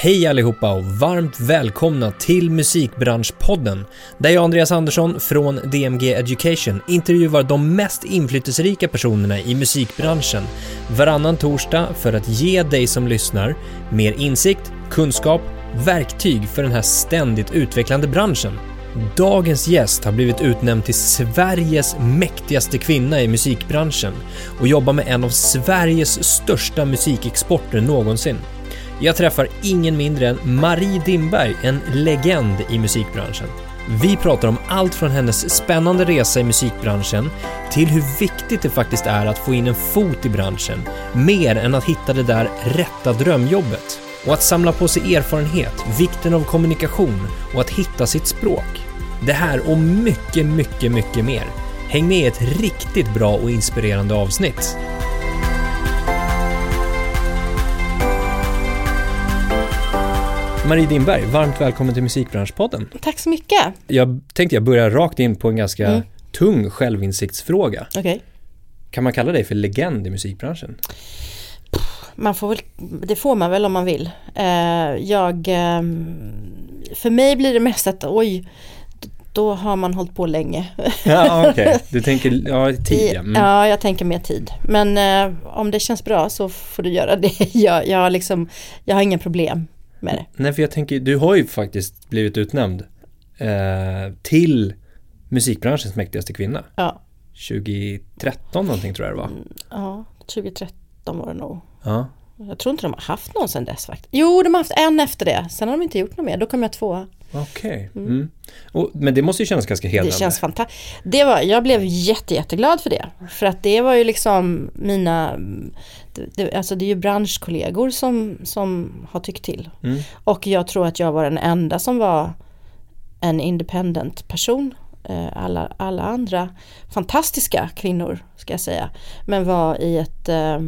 Hej allihopa och varmt välkomna till Musikbranschpodden där jag, Andreas Andersson från DMG Education, intervjuar de mest inflytelserika personerna i musikbranschen varannan torsdag för att ge dig som lyssnar mer insikt, kunskap, verktyg för den här ständigt utvecklande branschen. Dagens gäst har blivit utnämnd till Sveriges mäktigaste kvinna i musikbranschen och jobbar med en av Sveriges största musikexporter någonsin. Jag träffar ingen mindre än Marie Dimberg, en legend i musikbranschen. Vi pratar om allt från hennes spännande resa i musikbranschen till hur viktigt det faktiskt är att få in en fot i branschen, mer än att hitta det där rätta drömjobbet. Och att samla på sig erfarenhet, vikten av kommunikation och att hitta sitt språk. Det här och mycket, mycket, mycket mer. Häng med i ett riktigt bra och inspirerande avsnitt. Marie Dimberg, varmt välkommen till Musikbranschpodden. Tack så mycket. Jag tänkte jag börjar rakt in på en ganska Mm. tung självinsiktsfråga. Okej. Kan man kalla dig för legend i musikbranschen? Man får väl, det får man väl om man vill. Eh, jag, eh, för mig blir det mest att oj, då har man hållit på länge. Ja, okej. Du tänker, ja, tid ja. Mm. Ja, jag tänker mer tid. Men eh, om det känns bra så får du göra det. Jag, jag, har liksom, jag har inga problem med det. Nej, för jag tänker, du har ju faktiskt blivit utnämnd eh, till musikbranschens mäktigaste kvinna. Ja, 2013 någonting tror jag det var. ja 2013 var det nog. Ja. Jag tror inte de har haft någon sedan dess faktiskt. Jo, de har haft en efter det. Sen har de inte gjort något mer. Då kom jag tvåa. Okej. Mm. Och, men det måste ju kännas ganska hedrande. Det känns fantastiskt. Det var, jag blev jätte, jätteglad för det. För att det var ju liksom mina, det, alltså det är ju branschkollegor som, som har tyckt till. Mm. Och jag tror att jag var den enda som var en independent person. Eh, Alla, alla andra fantastiska kvinnor ska jag säga. Men var i ett, eh,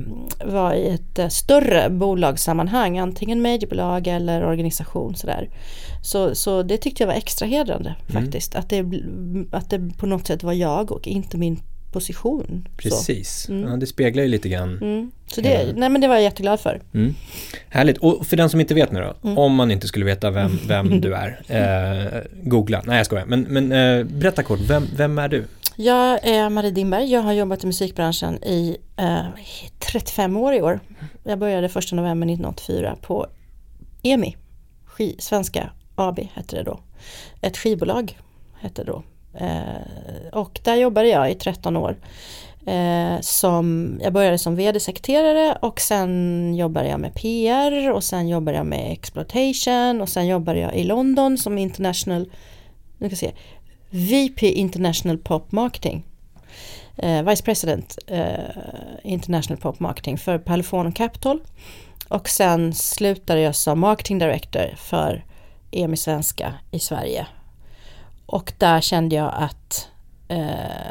var i ett eh, större bolagssammanhang. Antingen mediebolag eller organisation sådär. Så, så det tyckte jag var extra hedrande Mm. faktiskt. Att, det, att det på något sätt var jag och inte min position. Precis. Mm. Ja, det speglar ju lite grann. mm. Så det, nej men det var jag jätteglad för. Mm. Härligt. Och för den som inte vet nu då, Mm. om man inte skulle veta vem, vem du är, eh, googla. Nej jag skojar. Men, men eh, berätta kort, vem, vem är du? Jag är Marie Dimberg. Jag har jobbat i musikbranschen i eh, 35 år i år. Jag började 1 november 1984 på EMI, Ski, Svenska AB hette det då. Ett skivbolag hette det då. Eh, och där jobbade jag i 13 år. Eh, som, jag började som vd-sekreterare och sen jobbade jag med PR och sen jobbade jag med exploitation och sen jobbade jag i London som international, nu ska jag se, VP International Pop Marketing. Eh, Vice President eh, International Pop Marketing för Palifon och Capitol. Och sen slutade jag som Marketing Director för EMI Svenska i Sverige. Och där kände jag att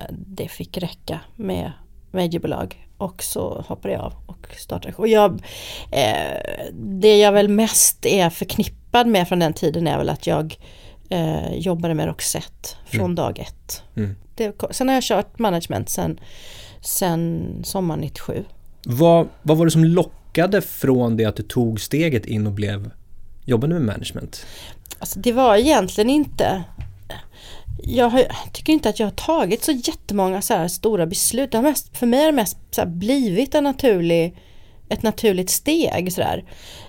det fick räcka med mediebolag. Och så hoppade jag av och startade. Och jag, eh, det jag väl mest är förknippad med från den tiden är väl att jag eh, jobbade med Roxette från Mm. dag ett. Mm. Det, sen har jag kört management sen, sen sommaren 97. Vad, vad var det som lockade från det att du tog steget in och blev jobbade med management? Alltså det var egentligen inte jag har, tycker inte att jag har tagit så jättemånga så här stora beslut. Det har mest, för mig har det mest så här blivit en naturlig, ett naturligt steg. Så, där.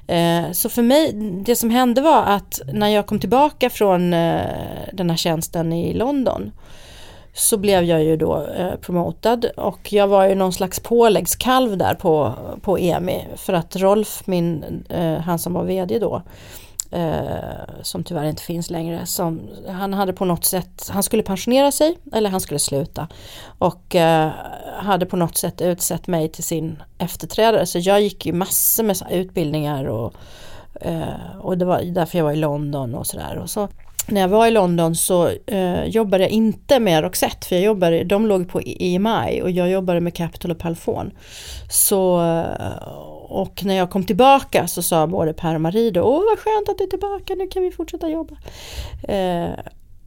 Eh, så för mig, det som hände var att när jag kom tillbaka från eh, den här tjänsten i London så blev jag ju då eh, promotad och jag var ju någon slags påläggskalv där på, på EMI för att Rolf, min, eh, han som var vd då, eh, som tyvärr inte finns längre, som, han hade på något sätt, han skulle pensionera sig eller han skulle sluta. Och eh, hade på något sätt utsett mig till sin efterträdare. Så jag gick ju massor med utbildningar och, eh, och det var därför jag var i London och sådär. Och så när jag var i London så eh, jobbade jag inte med Roxette för jag jobbade, de låg på EMI och jag jobbade med Capital och Palfon. Så, eh, och när jag kom tillbaka så sa både Per och Marie då, åh vad skönt att du är tillbaka, nu kan vi fortsätta jobba. Eh,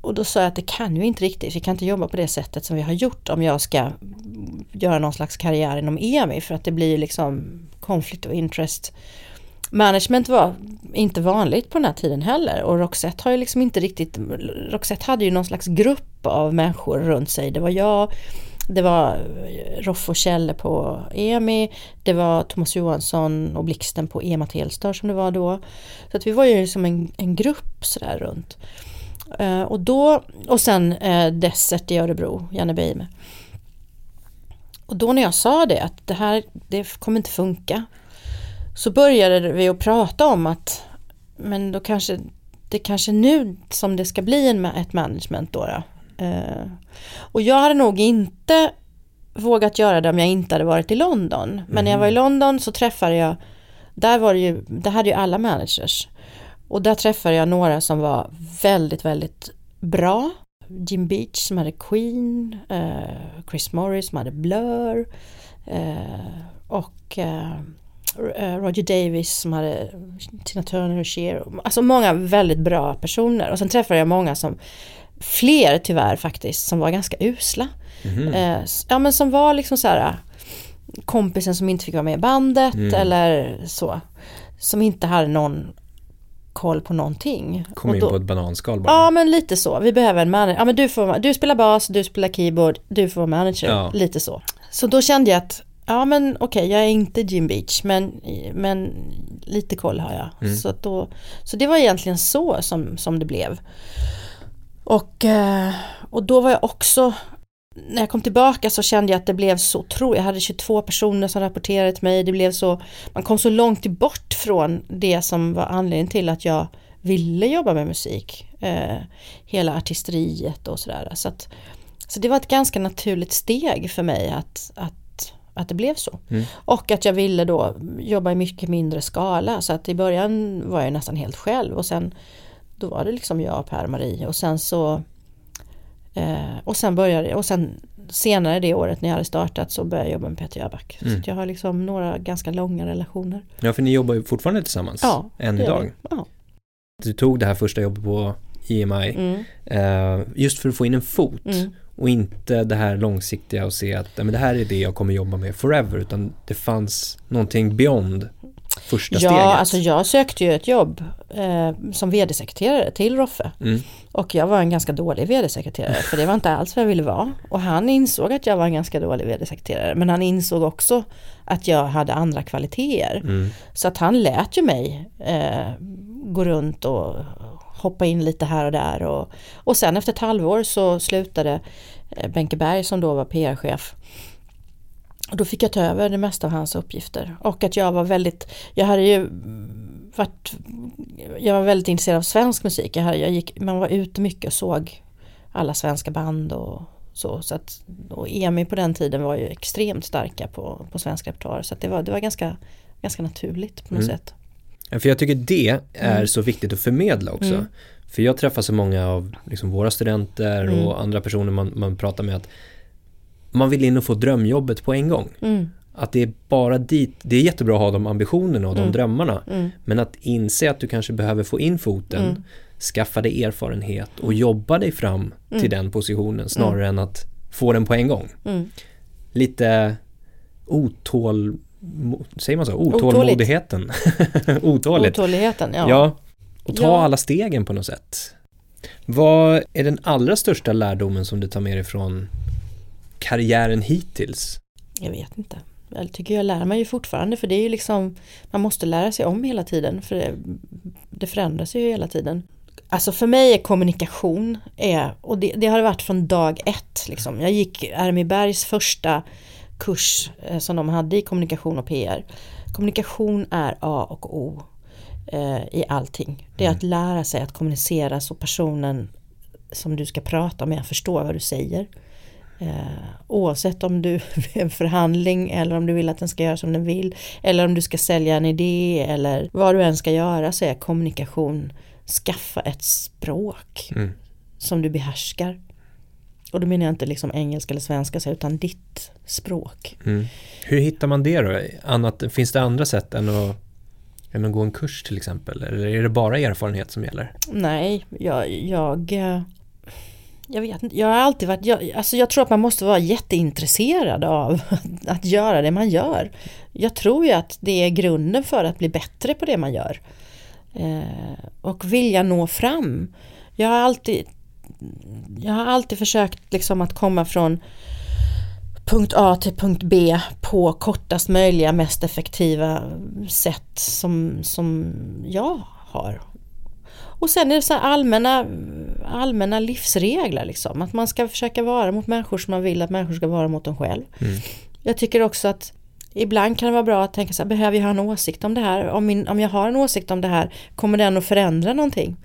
och då sa jag att det kan ju inte riktigt, vi kan inte jobba på det sättet som vi har gjort om jag ska göra någon slags karriär inom EMI för att det blir liksom konflikt och interest management var inte vanligt på den här tiden heller och Roxette har ju liksom inte riktigt, Roxette hade ju någon slags grupp av människor runt sig. Det var jag, det var eh, Roff och Kjelle på EMI, det var Thomas Johansson och Blixten på EMA Telstar som det var då. Så att vi var ju som en, en grupp sådär runt. Uh, och då, och sen uh, Desert i Örebro, Janne Beime. Och då när jag sa det att det här, det kommer inte funka. Så började vi att prata om att men då kanske det kanske nu som det ska bli en, ett management då. då. Uh, och jag hade nog inte vågat göra det om jag inte hade varit i London. Men mm. när jag var i mhm. London så träffade jag, där var det ju, där hade ju alla managers. Och där träffade jag några som var väldigt, väldigt bra. Jim Beach som hade Queen, uh, Chris Morris som hade Blur uh, och Roger Davis som hade Tina Turner och Cher. Alltså många väldigt bra personer. Och sen träffade jag många som fler tyvärr faktiskt som var ganska usla. Mm. Eh, ja men som var liksom så här kompisen som inte fick vara med i bandet mm. eller så. Som inte hade någon koll på någonting. Kom in då, på ett bananskal bara. Ja men lite så. Vi behöver en manager. Ja men du, får, du spelar bas, du spelar keyboard, du får vara manager. Ja. Lite så. Så då kände jag att Ja men okej, okay, jag är inte Jim Beach men, men lite koll har jag. Mm. Så, då, så det var egentligen så som, som det blev. Och, eh, och då var jag också, när jag kom tillbaka så kände jag att det blev så otroligt, jag hade 22 personer som rapporterade till mig, det blev så, man kom så långt bort från det som var anledningen till att jag ville jobba med musik. Eh, hela artisteriet och sådär. Så, att, så det var ett ganska naturligt steg för mig att, att, att det blev så. Mm. Och att jag ville då jobba i mycket mindre skala så att i början var jag nästan helt själv och sen då var det liksom jag och Per-Marie och sen så eh, och sen började och sen senare det året när jag hade startat så började jag jobba med Peter Jöback. Mm. Så jag har liksom några ganska långa relationer. Ja, för ni jobbar ju fortfarande tillsammans ja, än idag. Ja. Du tog det här första jobbet på EMI mm. eh, just för att få in en fot mm. och inte det här långsiktiga och se att men det här är det jag kommer jobba med forever utan det fanns någonting beyond första ja, steget? Ja, alltså jag sökte ju ett jobb eh, som vd-sekreterare till Roffe. Mm. Och jag var en ganska dålig vd-sekreterare för det var inte alls vad jag ville vara. Och han insåg att jag var en ganska dålig vd-sekreterare men han insåg också att jag hade andra kvaliteter. Mm. Så att han lät ju mig eh, gå runt och hoppa in lite här och där. Och, och sen efter ett halvår så slutade eh, Benke Berg som då var PR-chef och då fick jag ta över det mesta av hans uppgifter. Och att jag var väldigt, jag hade ju varit, jag var väldigt intresserad av svensk musik. Jag, hade, jag gick, man var ute mycket och såg alla svenska band och så. så att, och EMI på den tiden var ju extremt starka på, på svensk repertoar. Så att det var, det var ganska, ganska naturligt på något mm. sätt. För jag tycker det är mm. så viktigt att förmedla också. Mm. För jag träffar så många av liksom våra studenter och mm. andra personer man, man pratar med att man vill in och få drömjobbet på en gång. Mm. Att det är bara dit, det är jättebra att ha de ambitionerna och de mm. drömmarna. Mm. Men att inse att du kanske behöver få in foten, mm. skaffa dig erfarenhet och jobba dig fram till mm. den positionen snarare än att få den på en gång. Mm. Lite otål, säger man så? Otålmodigheten. Otåligt. Otåligheten, ja. ja. Och ta ja. alla stegen på något sätt. Vad är den allra största lärdomen som du tar med dig från karriären hittills? Jag vet inte. Jag tycker jag lär mig ju fortfarande för det är ju liksom Man måste lära sig om hela tiden för det, det förändras ju hela tiden. Alltså för mig är kommunikation är, och det, det har det varit från dag ett. Liksom. Jag gick Bergs första kurs eh, som de hade i kommunikation och PR. Kommunikation är A och O eh, i allting. Det är mm. att lära sig att kommunicera så personen som du ska prata med förstår vad du säger. Eh, oavsett om du är en förhandling eller om du vill att den ska göra som den vill eller om du ska sälja en idé eller vad du än ska göra så är kommunikation skaffa ett språk mm. som du behärskar. Och då menar jag inte liksom engelska eller svenska utan ditt språk. Mm. Hur hittar man det då? Annat, finns det andra sätt än att, än att gå en kurs till exempel? Eller är det bara erfarenhet som gäller? Nej, jag, jag jag vet inte, jag har alltid varit, jag, alltså jag tror att man måste vara jätteintresserad av att göra det man gör. Jag tror ju att det är grunden för att bli bättre på det man gör. Eh, och vilja nå fram. Jag har alltid, jag har alltid försökt liksom att komma från punkt A till punkt B på kortast möjliga, mest effektiva sätt som, som jag har. Och sen är det så allmänna, allmänna livsregler liksom. Att man ska försöka vara mot människor som man vill att människor ska vara mot en själv. Mm. Jag tycker också att ibland kan det vara bra att tänka så här, behöver jag ha en åsikt om det här? Om, min, om jag har en åsikt om det här, kommer den att förändra någonting?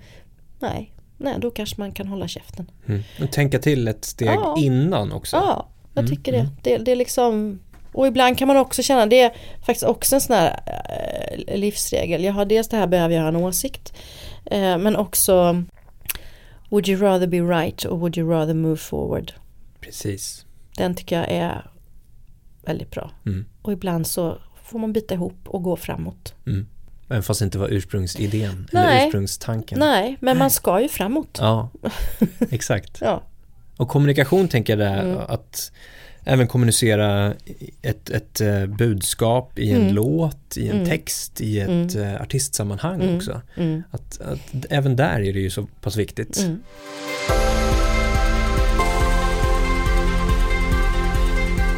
Nej, nej då kanske man kan hålla käften. Mm. Och tänka till ett steg ja. innan också. Ja, jag mm, tycker mm. det. det. Det är liksom och ibland kan man också känna, det är faktiskt också en sån här äh, livsregel. Jag har dels det här behöver jag ha en åsikt. Äh, men också Would you rather be right or would you rather move forward? Precis. Den tycker jag är väldigt bra. Mm. Och ibland så får man bita ihop och gå framåt. Mm. Även fast det inte var ursprungsidén Nej. eller ursprungstanken. Nej, men man ska ju framåt. Ja, exakt. ja. Och kommunikation tänker jag där, mm. att även kommunicera ett, ett eh, budskap i en mm. låt, i en mm. text, i ett mm. Eh, artistsammanhang mm. också. Mm. Att, att, även där är det ju så pass viktigt. Mm.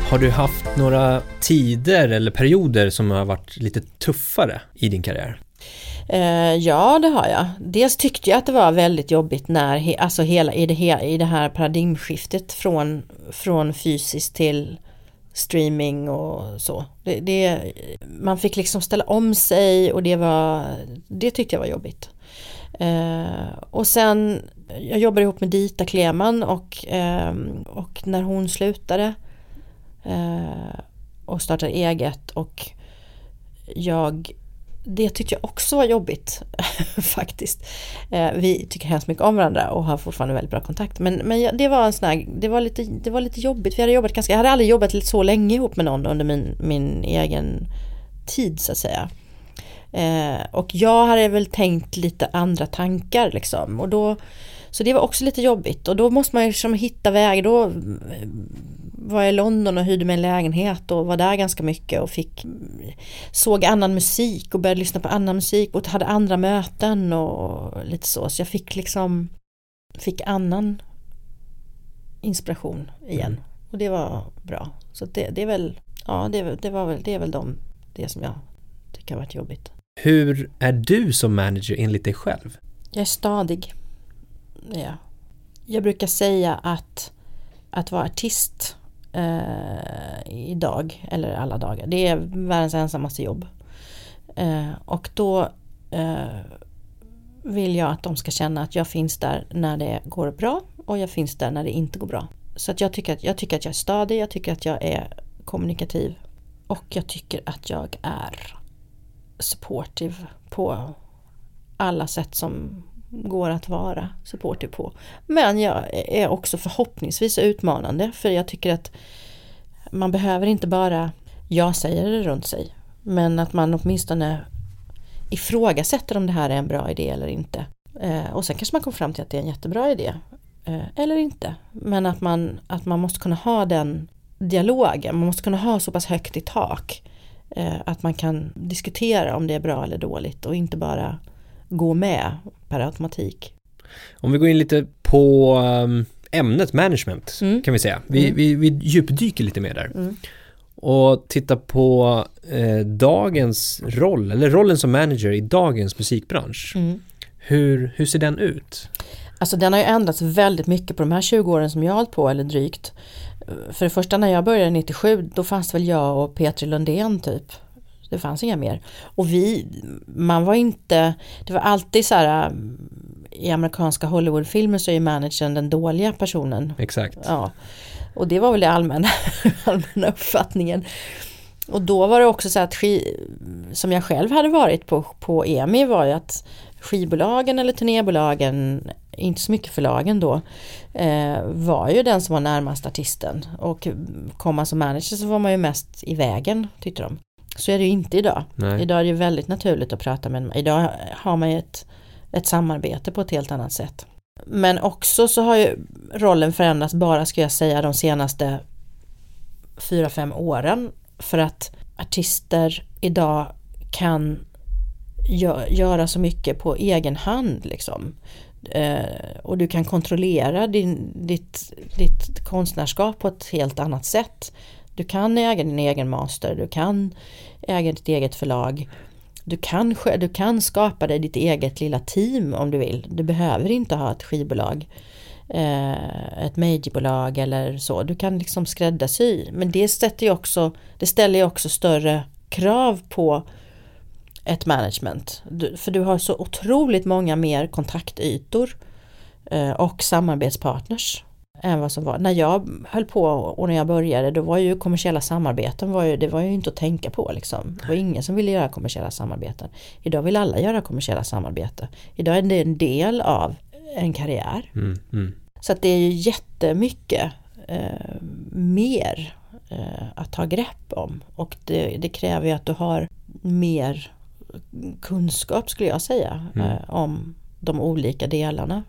Har du haft några tider eller perioder som har varit lite tuffare i din karriär? Eh, ja, det har jag. Dels tyckte jag att det var väldigt jobbigt när, alltså hela, i, det, i det här paradigmskiftet från, från fysiskt till streaming och så. Det, det, man fick liksom ställa om sig och det var, det tyckte jag var jobbigt. Eh, och sen, jag jobbade ihop med Dita Kleman och, eh, och när hon slutade eh, och startade eget och jag det tyckte jag också var jobbigt faktiskt. Eh, vi tycker hemskt mycket om varandra och har fortfarande väldigt bra kontakt. Men, men det var en sån här, det var lite, det var lite jobbigt. Vi hade jobbat ganska, jag hade aldrig jobbat så länge ihop med någon under min, min egen tid så att säga. Eh, och jag hade väl tänkt lite andra tankar liksom. Och då, så det var också lite jobbigt och då måste man ju liksom hitta väg. Då var jag i London och hyrde mig en lägenhet och var där ganska mycket och fick såg annan musik och började lyssna på annan musik och hade andra möten och lite så. Så jag fick liksom fick annan inspiration igen mm. och det var bra. Så det, det är väl, ja det, det, var väl, det är väl de, det som jag tycker har varit jobbigt. Hur är du som manager enligt dig själv? Jag är stadig. Ja. Jag brukar säga att att vara artist eh, idag, eller alla dagar. Det är världens ensammaste jobb. Eh, och då eh, vill jag att de ska känna att jag finns där när det går bra och jag finns där när det inte går bra. Så att jag, tycker att, jag tycker att jag är stadig, jag tycker att jag är kommunikativ och jag tycker att jag är supportive på alla sätt som går att vara supporter på. Men jag är också förhoppningsvis utmanande för jag tycker att man behöver inte bara jag säger det runt sig men att man åtminstone ifrågasätter om det här är en bra idé eller inte. Eh, och sen kanske man kommer fram till att det är en jättebra idé eh, eller inte. Men att man, att man måste kunna ha den dialogen, man måste kunna ha så pass högt i tak eh, att man kan diskutera om det är bra eller dåligt och inte bara gå med per automatik. Om vi går in lite på um, ämnet management mm. kan vi säga. Vi, mm. vi, vi djupdyker lite mer där. Mm. Och tittar på eh, dagens roll, eller rollen som manager i dagens musikbransch. Mm. Hur, hur ser den ut? Alltså den har ju ändrats väldigt mycket på de här 20 åren som jag har hållit på, eller drygt. För det första när jag började 97, då fanns väl jag och Petri Lundén typ. Det fanns inga mer. Och vi, man var inte, det var alltid så här i amerikanska Hollywoodfilmer så är managern den dåliga personen. Exakt. Ja. Och det var väl det allmänna, allmänna uppfattningen. Och då var det också så att, som jag själv hade varit på, på EMI var ju att skivbolagen eller turnébolagen, inte så mycket förlagen då, eh, var ju den som var närmast artisten. Och kom man som manager så var man ju mest i vägen tyckte de. Så är det ju inte idag. Nej. Idag är det väldigt naturligt att prata med Idag har man ju ett, ett samarbete på ett helt annat sätt. Men också så har ju rollen förändrats bara ska jag säga de senaste fyra fem åren. För att artister idag kan gö göra så mycket på egen hand. Liksom. Eh, och du kan kontrollera din, ditt, ditt konstnärskap på ett helt annat sätt. Du kan äga din egen master, du kan äga ditt eget förlag. Du kan, du kan skapa dig ditt eget lilla team om du vill. Du behöver inte ha ett skivbolag, eh, ett majorbolag eller så. Du kan liksom skräddarsy. Men det, sätter ju också, det ställer ju också större krav på ett management. Du, för du har så otroligt många mer kontaktytor eh, och samarbetspartners än vad som var. När jag höll på och när jag började då var ju kommersiella samarbeten, var ju, det var ju inte att tänka på liksom. Det var ingen som ville göra kommersiella samarbeten. Idag vill alla göra kommersiella samarbeten. Idag är det en del av en karriär. Mm, mm. Så att det är ju jättemycket eh, mer eh, att ta grepp om och det, det, kräver ju att du har mer kunskap skulle jag säga mm. eh, om de olika delarna.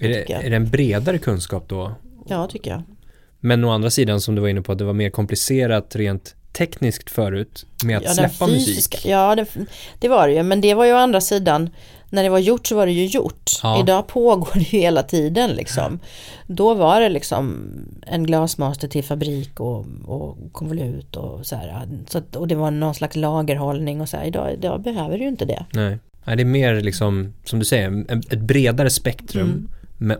Är det, är det en bredare kunskap då? Ja, tycker jag. Men å andra sidan som du var inne på, att det var mer komplicerat rent tekniskt förut med att ja, släppa fysiska, musik. Ja, det, det, var det ju, men det var ju å andra sidan när det var gjort så var det ju gjort. Ja. Idag pågår det ju hela tiden liksom. Då var det liksom en glasmaster till fabrik och, och konvolut och så här. Så att, och det var någon slags lagerhållning och så här. Idag, idag behöver du ju inte det. Nej. Nej, det är mer liksom, som du säger, ett bredare spektrum. Mm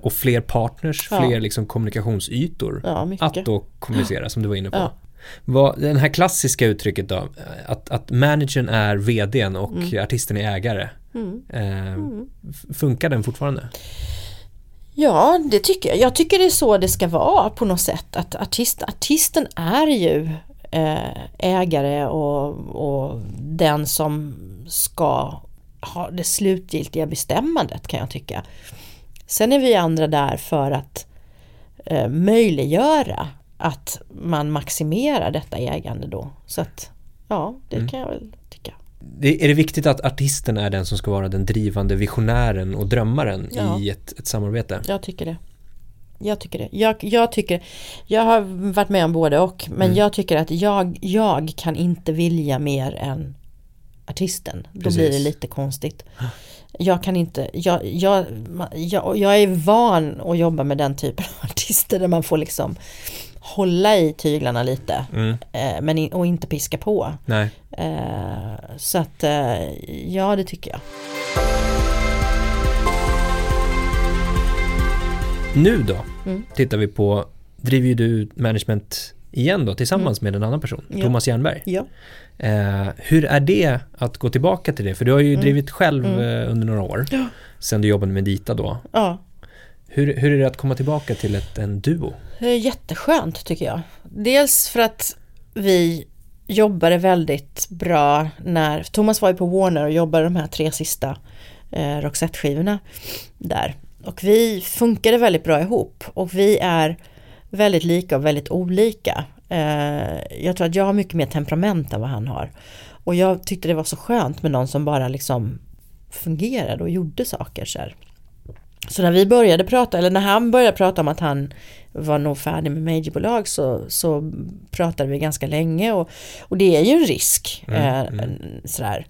och fler partners, ja. fler liksom kommunikationsytor ja, att då kommunicera som du var inne på. Ja. Vad, den här klassiska uttrycket då, att, att managern är vdn och mm. artisten är ägare. Mm. Eh, mm. Funkar den fortfarande? Ja, det tycker jag. Jag tycker det är så det ska vara på något sätt. Att artist, artisten är ju eh, ägare och, och den som ska ha det slutgiltiga bestämmandet kan jag tycka. Sen är vi andra där för att eh, möjliggöra att man maximerar detta ägande då. Så att ja, det mm. kan jag väl tycka. Det, är det viktigt att artisten är den som ska vara den drivande visionären och drömmaren ja. i ett, ett samarbete? Jag tycker det. Jag tycker det. Jag, jag, tycker, jag har varit med om både och men mm. jag tycker att jag, jag kan inte vilja mer än artisten. Då Precis. blir det lite konstigt jag kan inte, jag, jag, jag, jag är van att jobba med den typen av artister där man får liksom hålla i tyglarna lite mm. eh, men in, och inte piska på. Eh, så att eh, ja det tycker jag. Nu då mm. tittar vi på, driver ju du management igen då tillsammans mm. med en annan person, ja. Thomas Jernberg. Ja. Eh, hur är det att gå tillbaka till det? För du har ju mm. drivit själv mm. Eh, under några år. Ja. Sen du jobbade med Dita då. Ja. Hur, hur är det att komma tillbaka till ett, en duo? Det är jätteskönt tycker jag. Dels för att vi jobbade väldigt bra när Thomas var ju på Warner och jobbade de här tre sista eh, Roxette-skivorna där. Och vi funkade väldigt bra ihop och vi är väldigt lika och väldigt olika. Eh, jag tror att jag har mycket mer temperament än vad han har. Och jag tyckte det var så skönt med någon som bara liksom fungerade och gjorde saker så här. Så när vi började prata, eller när han började prata om att han var nog färdig med majorbolag så, så pratade vi ganska länge och, och det är ju en risk. Mm, eh, mm. Sådär.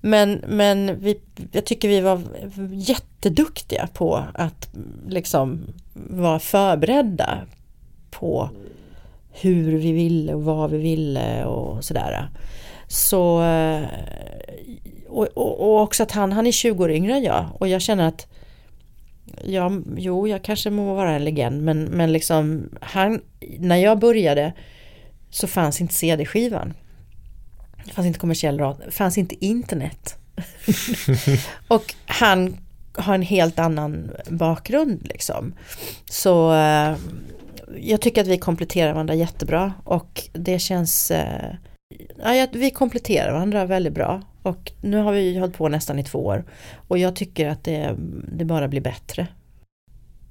Men, men vi, jag tycker vi var jätteduktiga på att liksom vara förberedda på hur vi ville och vad vi ville och sådär. Så, eh, och, och, och, också att han, han är 20 år yngre än jag och jag känner att Ja, jo, jag kanske må vara en legend men, men liksom han, när jag började så fanns inte CD-skivan. Det fanns inte kommersiell radio, fanns inte internet. och han har en helt annan bakgrund liksom. Så eh, jag tycker att vi kompletterar varandra jättebra och det känns eh, ja, vi kompletterar varandra väldigt bra och nu har vi hållit på nästan i två år och jag tycker att det, det bara blir bättre.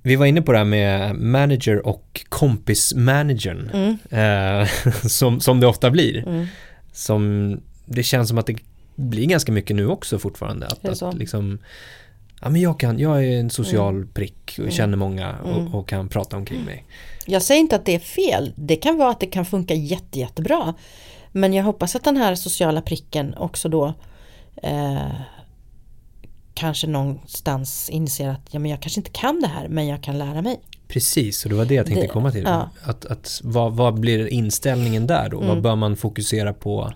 Vi var inne på det här med manager och kompismanagern mm. eh, som, som det ofta blir. Mm. Som, det känns som att det blir ganska mycket nu också fortfarande. Att, att liksom, ja men jag kan, jag är en social Mm. prick och känner många och, och kan prata omkring mig. Jag säger inte att det är fel. Det kan vara att det kan funka jätte, jättebra. Men jag hoppas att den här sociala pricken också då eh, kanske någonstans inser att ja, men jag kanske inte kan det här men jag kan lära mig. Precis, och det var det jag tänkte Det- komma till. ja. Att, att, vad, vad blir inställningen där då? Mm. Vad bör man fokusera på?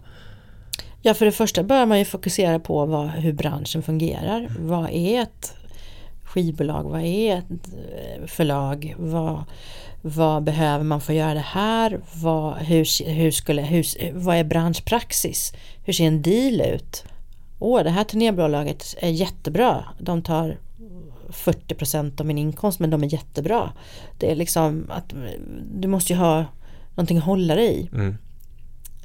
Ja, för det första bör man ju fokusera på vad, hur branschen fungerar. Vad är ett skivbolag? Vad är ett eh, förlag? Vad, vad behöver man för att göra det här? Vad, hur, hur skulle, hur, vad är branschpraxis? Hur ser en deal ut? Åh, det här turnébolaget är jättebra. De tar 40% av min inkomst men de är jättebra. Det är liksom att du måste ju ha någonting att hålla dig i. Mm.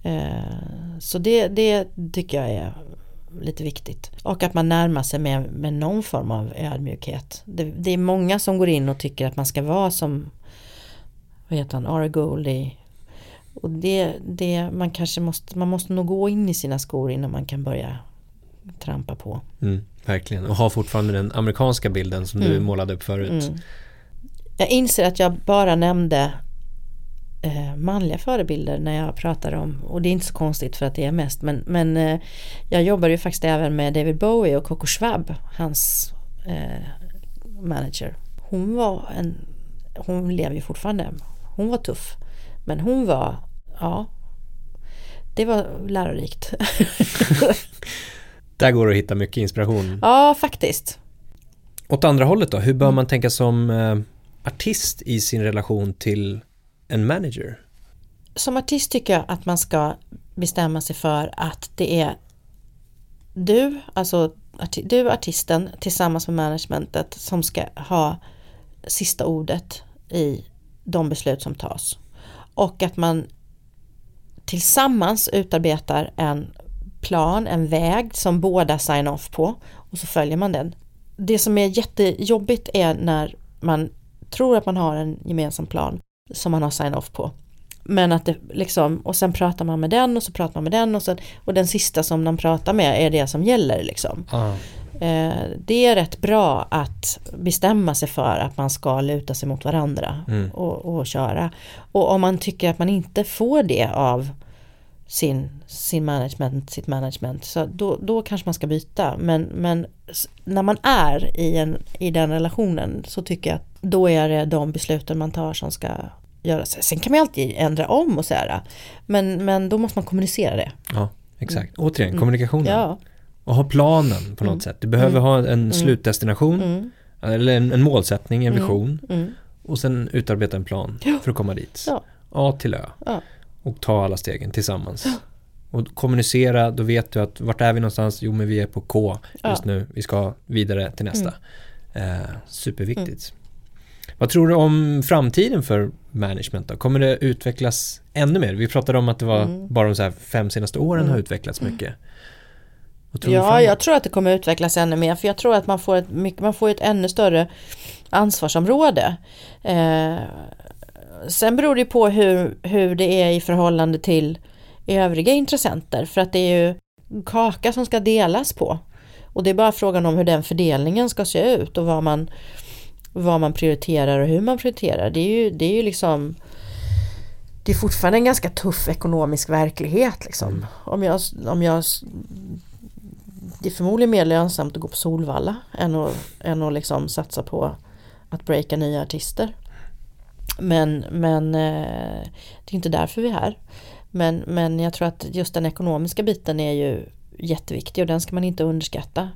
Eh, Så det, det tycker jag är lite viktigt. Och att man närmar sig med, med någon form av ödmjukhet. Det, det är många som går in och tycker att man ska vara som vad heter han, Ara Goldie. Och det, det, man kanske måste, man måste nog gå in i sina skor innan man kan börja trampa på. Mm, verkligen, och ha fortfarande den amerikanska bilden som du Mm. målade upp förut. Mm. Jag inser att jag bara nämnde manliga förebilder när jag pratar om, och det är inte så konstigt för att det är mest, men, men eh, jag jobbar ju faktiskt även med David Bowie och Coco Schwab, hans eh, manager. Hon var en, hon lever ju fortfarande, hon var tuff, men hon var, ja, det var lärorikt. Där går det att hitta mycket inspiration. ja, faktiskt. Åt andra hållet då, hur bör man tänka som eh, artist i sin relation till en manager? som artist tycker jag att man ska bestämma sig för att det är du, alltså arti- du artisten tillsammans med managementet som ska ha sista ordet i de beslut som tas. Och att man tillsammans utarbetar en plan, en väg som båda sign off på och så följer man den. Det som är jättejobbigt är när man tror att man har en gemensam plan som man har sign off på. Men att det liksom, och sen pratar man med den och så pratar man med den och, sen, och den sista som man pratar med är det som gäller liksom. Ah, Eh, det är rätt bra att bestämma sig för att man ska luta sig mot varandra Mm. och, och köra. Och om man tycker att man inte får det av sin, sin management, sitt management, så då, då kanske man ska byta. Men, men när man är i, en, i den relationen så tycker jag att då är det de besluten man tar som ska göras. Sen kan man alltid ändra om och så här. Men, men då måste man kommunicera det. ja, exakt. Återigen, kommunikationen. Mm. Ja. Och ha planen på något Mm. sätt. Du behöver ha en slutdestination, Mm, eller en, en målsättning, en vision. mm, Och sen utarbeta en plan för att komma dit. Ja. A till Ö. ja. Och ta alla stegen tillsammans. Och kommunicera, då vet du att vart är vi någonstans? Jo men vi är på K just Ja. nu. Vi ska vidare till nästa. Eh, superviktigt. Vad tror du om framtiden för management då? Kommer det utvecklas ännu mer? Vi pratade om att det var Mm. bara de fem senaste åren har utvecklats mycket. Vad tror du Ja, jag tror att det kommer utvecklas ännu mer för jag tror att man får ett, mycket, man får ett ännu större ansvarsområde. Eh, sen beror det på hur, hur det är i förhållande till övriga intressenter för att det är ju kaka som ska delas på. Och det är bara frågan om hur den fördelningen ska se ut och vad man, vad man prioriterar och hur man prioriterar. Det är ju, det är ju liksom det är fortfarande en ganska tuff ekonomisk verklighet. Liksom. Om jag, om jag det är förmodligen mer lönsamt att gå på Solvalla än att, än att liksom satsa på att breaka nya artister. Men, men eh, det är inte därför vi är här. Men, men jag tror att just den ekonomiska biten är ju jätteviktig och den ska man inte underskatta.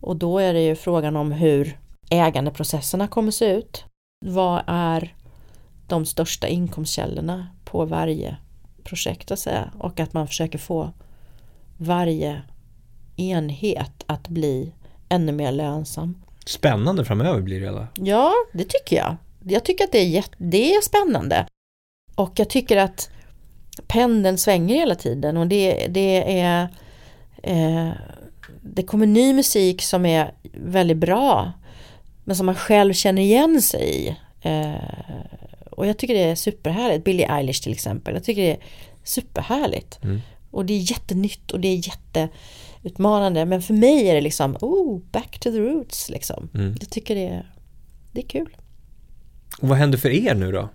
Och då är det ju frågan om hur ägandeprocesserna kommer se ut. Vad är de största inkomstkällorna på varje projekt att säga och att man försöker få varje enhet att bli ännu mer lönsam. Spännande framöver blir det alla. Ja, det tycker jag. Jag tycker att det är, jätte, det är spännande. Och jag tycker att pendeln svänger hela tiden och det, det är eh, det kommer ny musik som är väldigt bra men som man själv känner igen sig i. Eh, och jag tycker det är superhärligt. Billie Eilish till exempel. Jag tycker det är superhärligt. Mm. Och det är jättenytt och det är jätte utmanande. Men för mig är det liksom, oh, back to the roots liksom. Mm. Jag tycker det är, det är kul. Och vad händer för er nu då?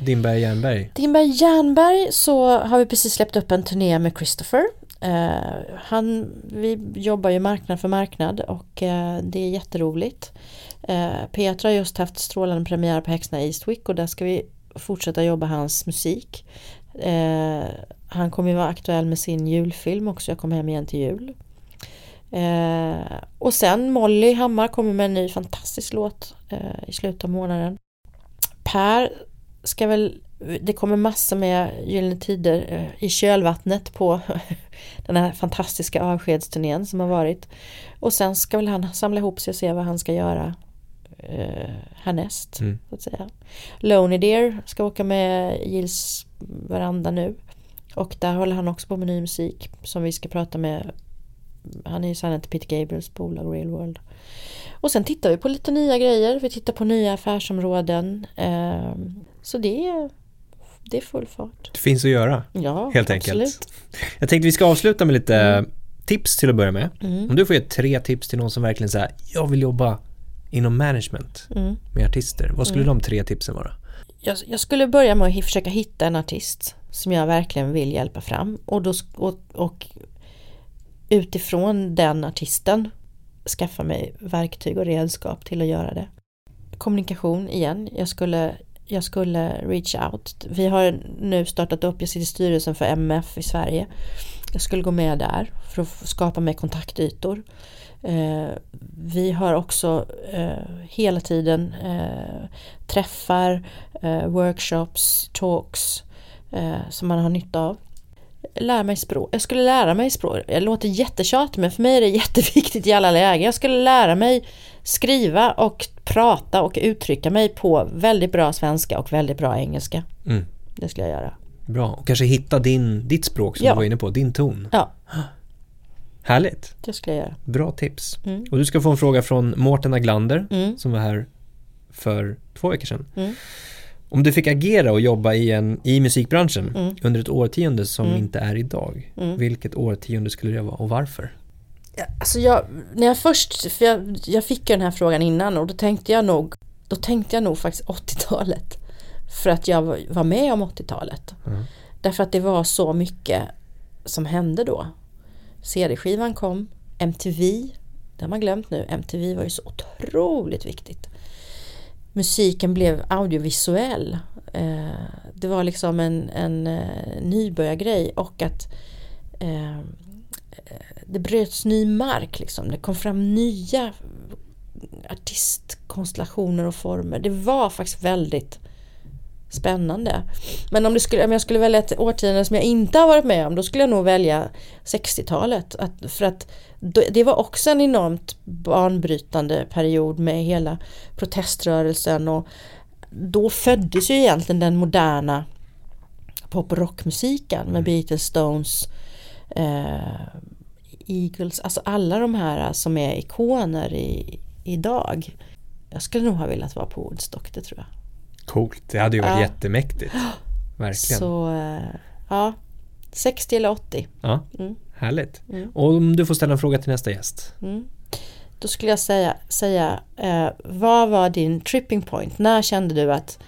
Dimberg Jernberg? Dimberg Jernberg så har vi precis släppt upp en turné med Christopher. Eh, han, vi jobbar ju marknad för marknad och eh, det är jätteroligt. Eh, Petra har just haft strålande premiär på Häxorna Eastwick och där ska vi fortsätta jobba hans musik. Eh, han kommer ju vara aktuell med sin julfilm också, jag kommer hem igen till jul. Eh, och sen Molly Hammar kommer med en ny fantastisk låt eh, i slutet av månaden. Per ska väl, det kommer massor med Gyllene Tider eh, i kölvattnet på den här fantastiska avskedsturnén som har varit. Och sen ska väl han samla ihop sig och se vad han ska göra eh, härnäst. Mm. Så att säga. Lonely Dear ska åka med Gills veranda nu. Och där håller han också på med ny musik som vi ska prata med. Han är ju signad till Peter Gabriels bolag Real World. Och sen tittar vi på lite nya grejer. Vi tittar på nya affärsområden. Eh, så det är, det är full fart. Det finns att göra, Ja, helt absolut. enkelt. Jag tänkte vi ska avsluta med lite tips till att börja med. Mm. Om du får ge tre tips till någon som verkligen säger jag vill jobba inom management Mm. med artister. Vad skulle de tre tipsen vara? Jag, jag skulle börja med att försöka hitta en artist som jag verkligen vill hjälpa fram och, då, och, och utifrån den artisten skaffa mig verktyg och redskap till att göra det. Kommunikation igen, jag skulle, jag skulle reach out. Vi har nu startat upp, jag sitter i styrelsen för MF i Sverige. Jag skulle gå med där för att skapa mig kontaktytor. Eh, vi har också eh, hela tiden eh, träffar, eh, workshops, talks eh, som man har nytta av. Lära mig språk. Jag skulle lära mig språk. Det låter jättetjatigt men för mig är det jätteviktigt i alla lägen. Jag skulle lära mig skriva och prata och uttrycka mig på väldigt bra svenska och väldigt bra engelska. Mm. Det skulle jag göra. Bra, och kanske hitta din, ditt språk som Ja. du var inne på, din ton. Ja, Härligt, det skulle jag göra. bra tips. Mm. Och du ska få en fråga från Mårten Aglander Mm. som var här för två veckor sedan. Om du fick agera och jobba i, en, i musikbranschen Mm. under ett årtionde som Mm. inte är idag, Mm. vilket årtionde skulle det vara och varför? Alltså jag, när jag först, för jag, jag fick ju den här frågan innan och då tänkte jag nog, då tänkte jag nog faktiskt 80-talet. För att jag var- var med om 80-talet. Mm. Därför att det var så mycket som hände då. CD-skivan kom, MTV, det har man glömt nu, MTV var ju så otroligt viktigt. Musiken blev audiovisuell. Eh, det var liksom en, en eh, nybörjargrej och att eh, det bröts ny mark liksom. Det kom fram nya artistkonstellationer och former. Det var faktiskt väldigt spännande. Men om, det skulle, om jag skulle välja ett årtionde som jag inte har varit med om då skulle jag nog välja 60-talet. Att, för att det var också en enormt banbrytande period med hela proteströrelsen och då föddes ju egentligen den moderna pop och rockmusiken med Beatles, Stones, eh, Eagles, alltså alla de här som är ikoner i, idag. Jag skulle nog ha velat vara på Woodstock, det tror jag. Coolt, det hade ju varit Ja. jättemäktigt. Verkligen. Så eh, ja, 60 eller 80. Ja, Mm. härligt. Mm. Och om du får ställa en fråga till nästa gäst. Mm. Då skulle jag säga, säga eh, vad var din tripping point? När kände du att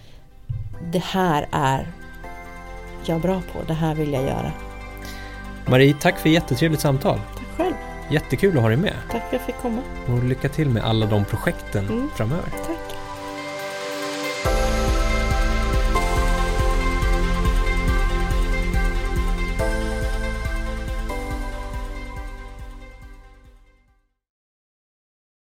det här är jag bra på, det här vill jag göra? Marie, tack för jättetrevligt samtal. Tack själv, Jättekul att ha dig med. tack för att jag fick komma. Och lycka till med alla de projekten Mm. framöver.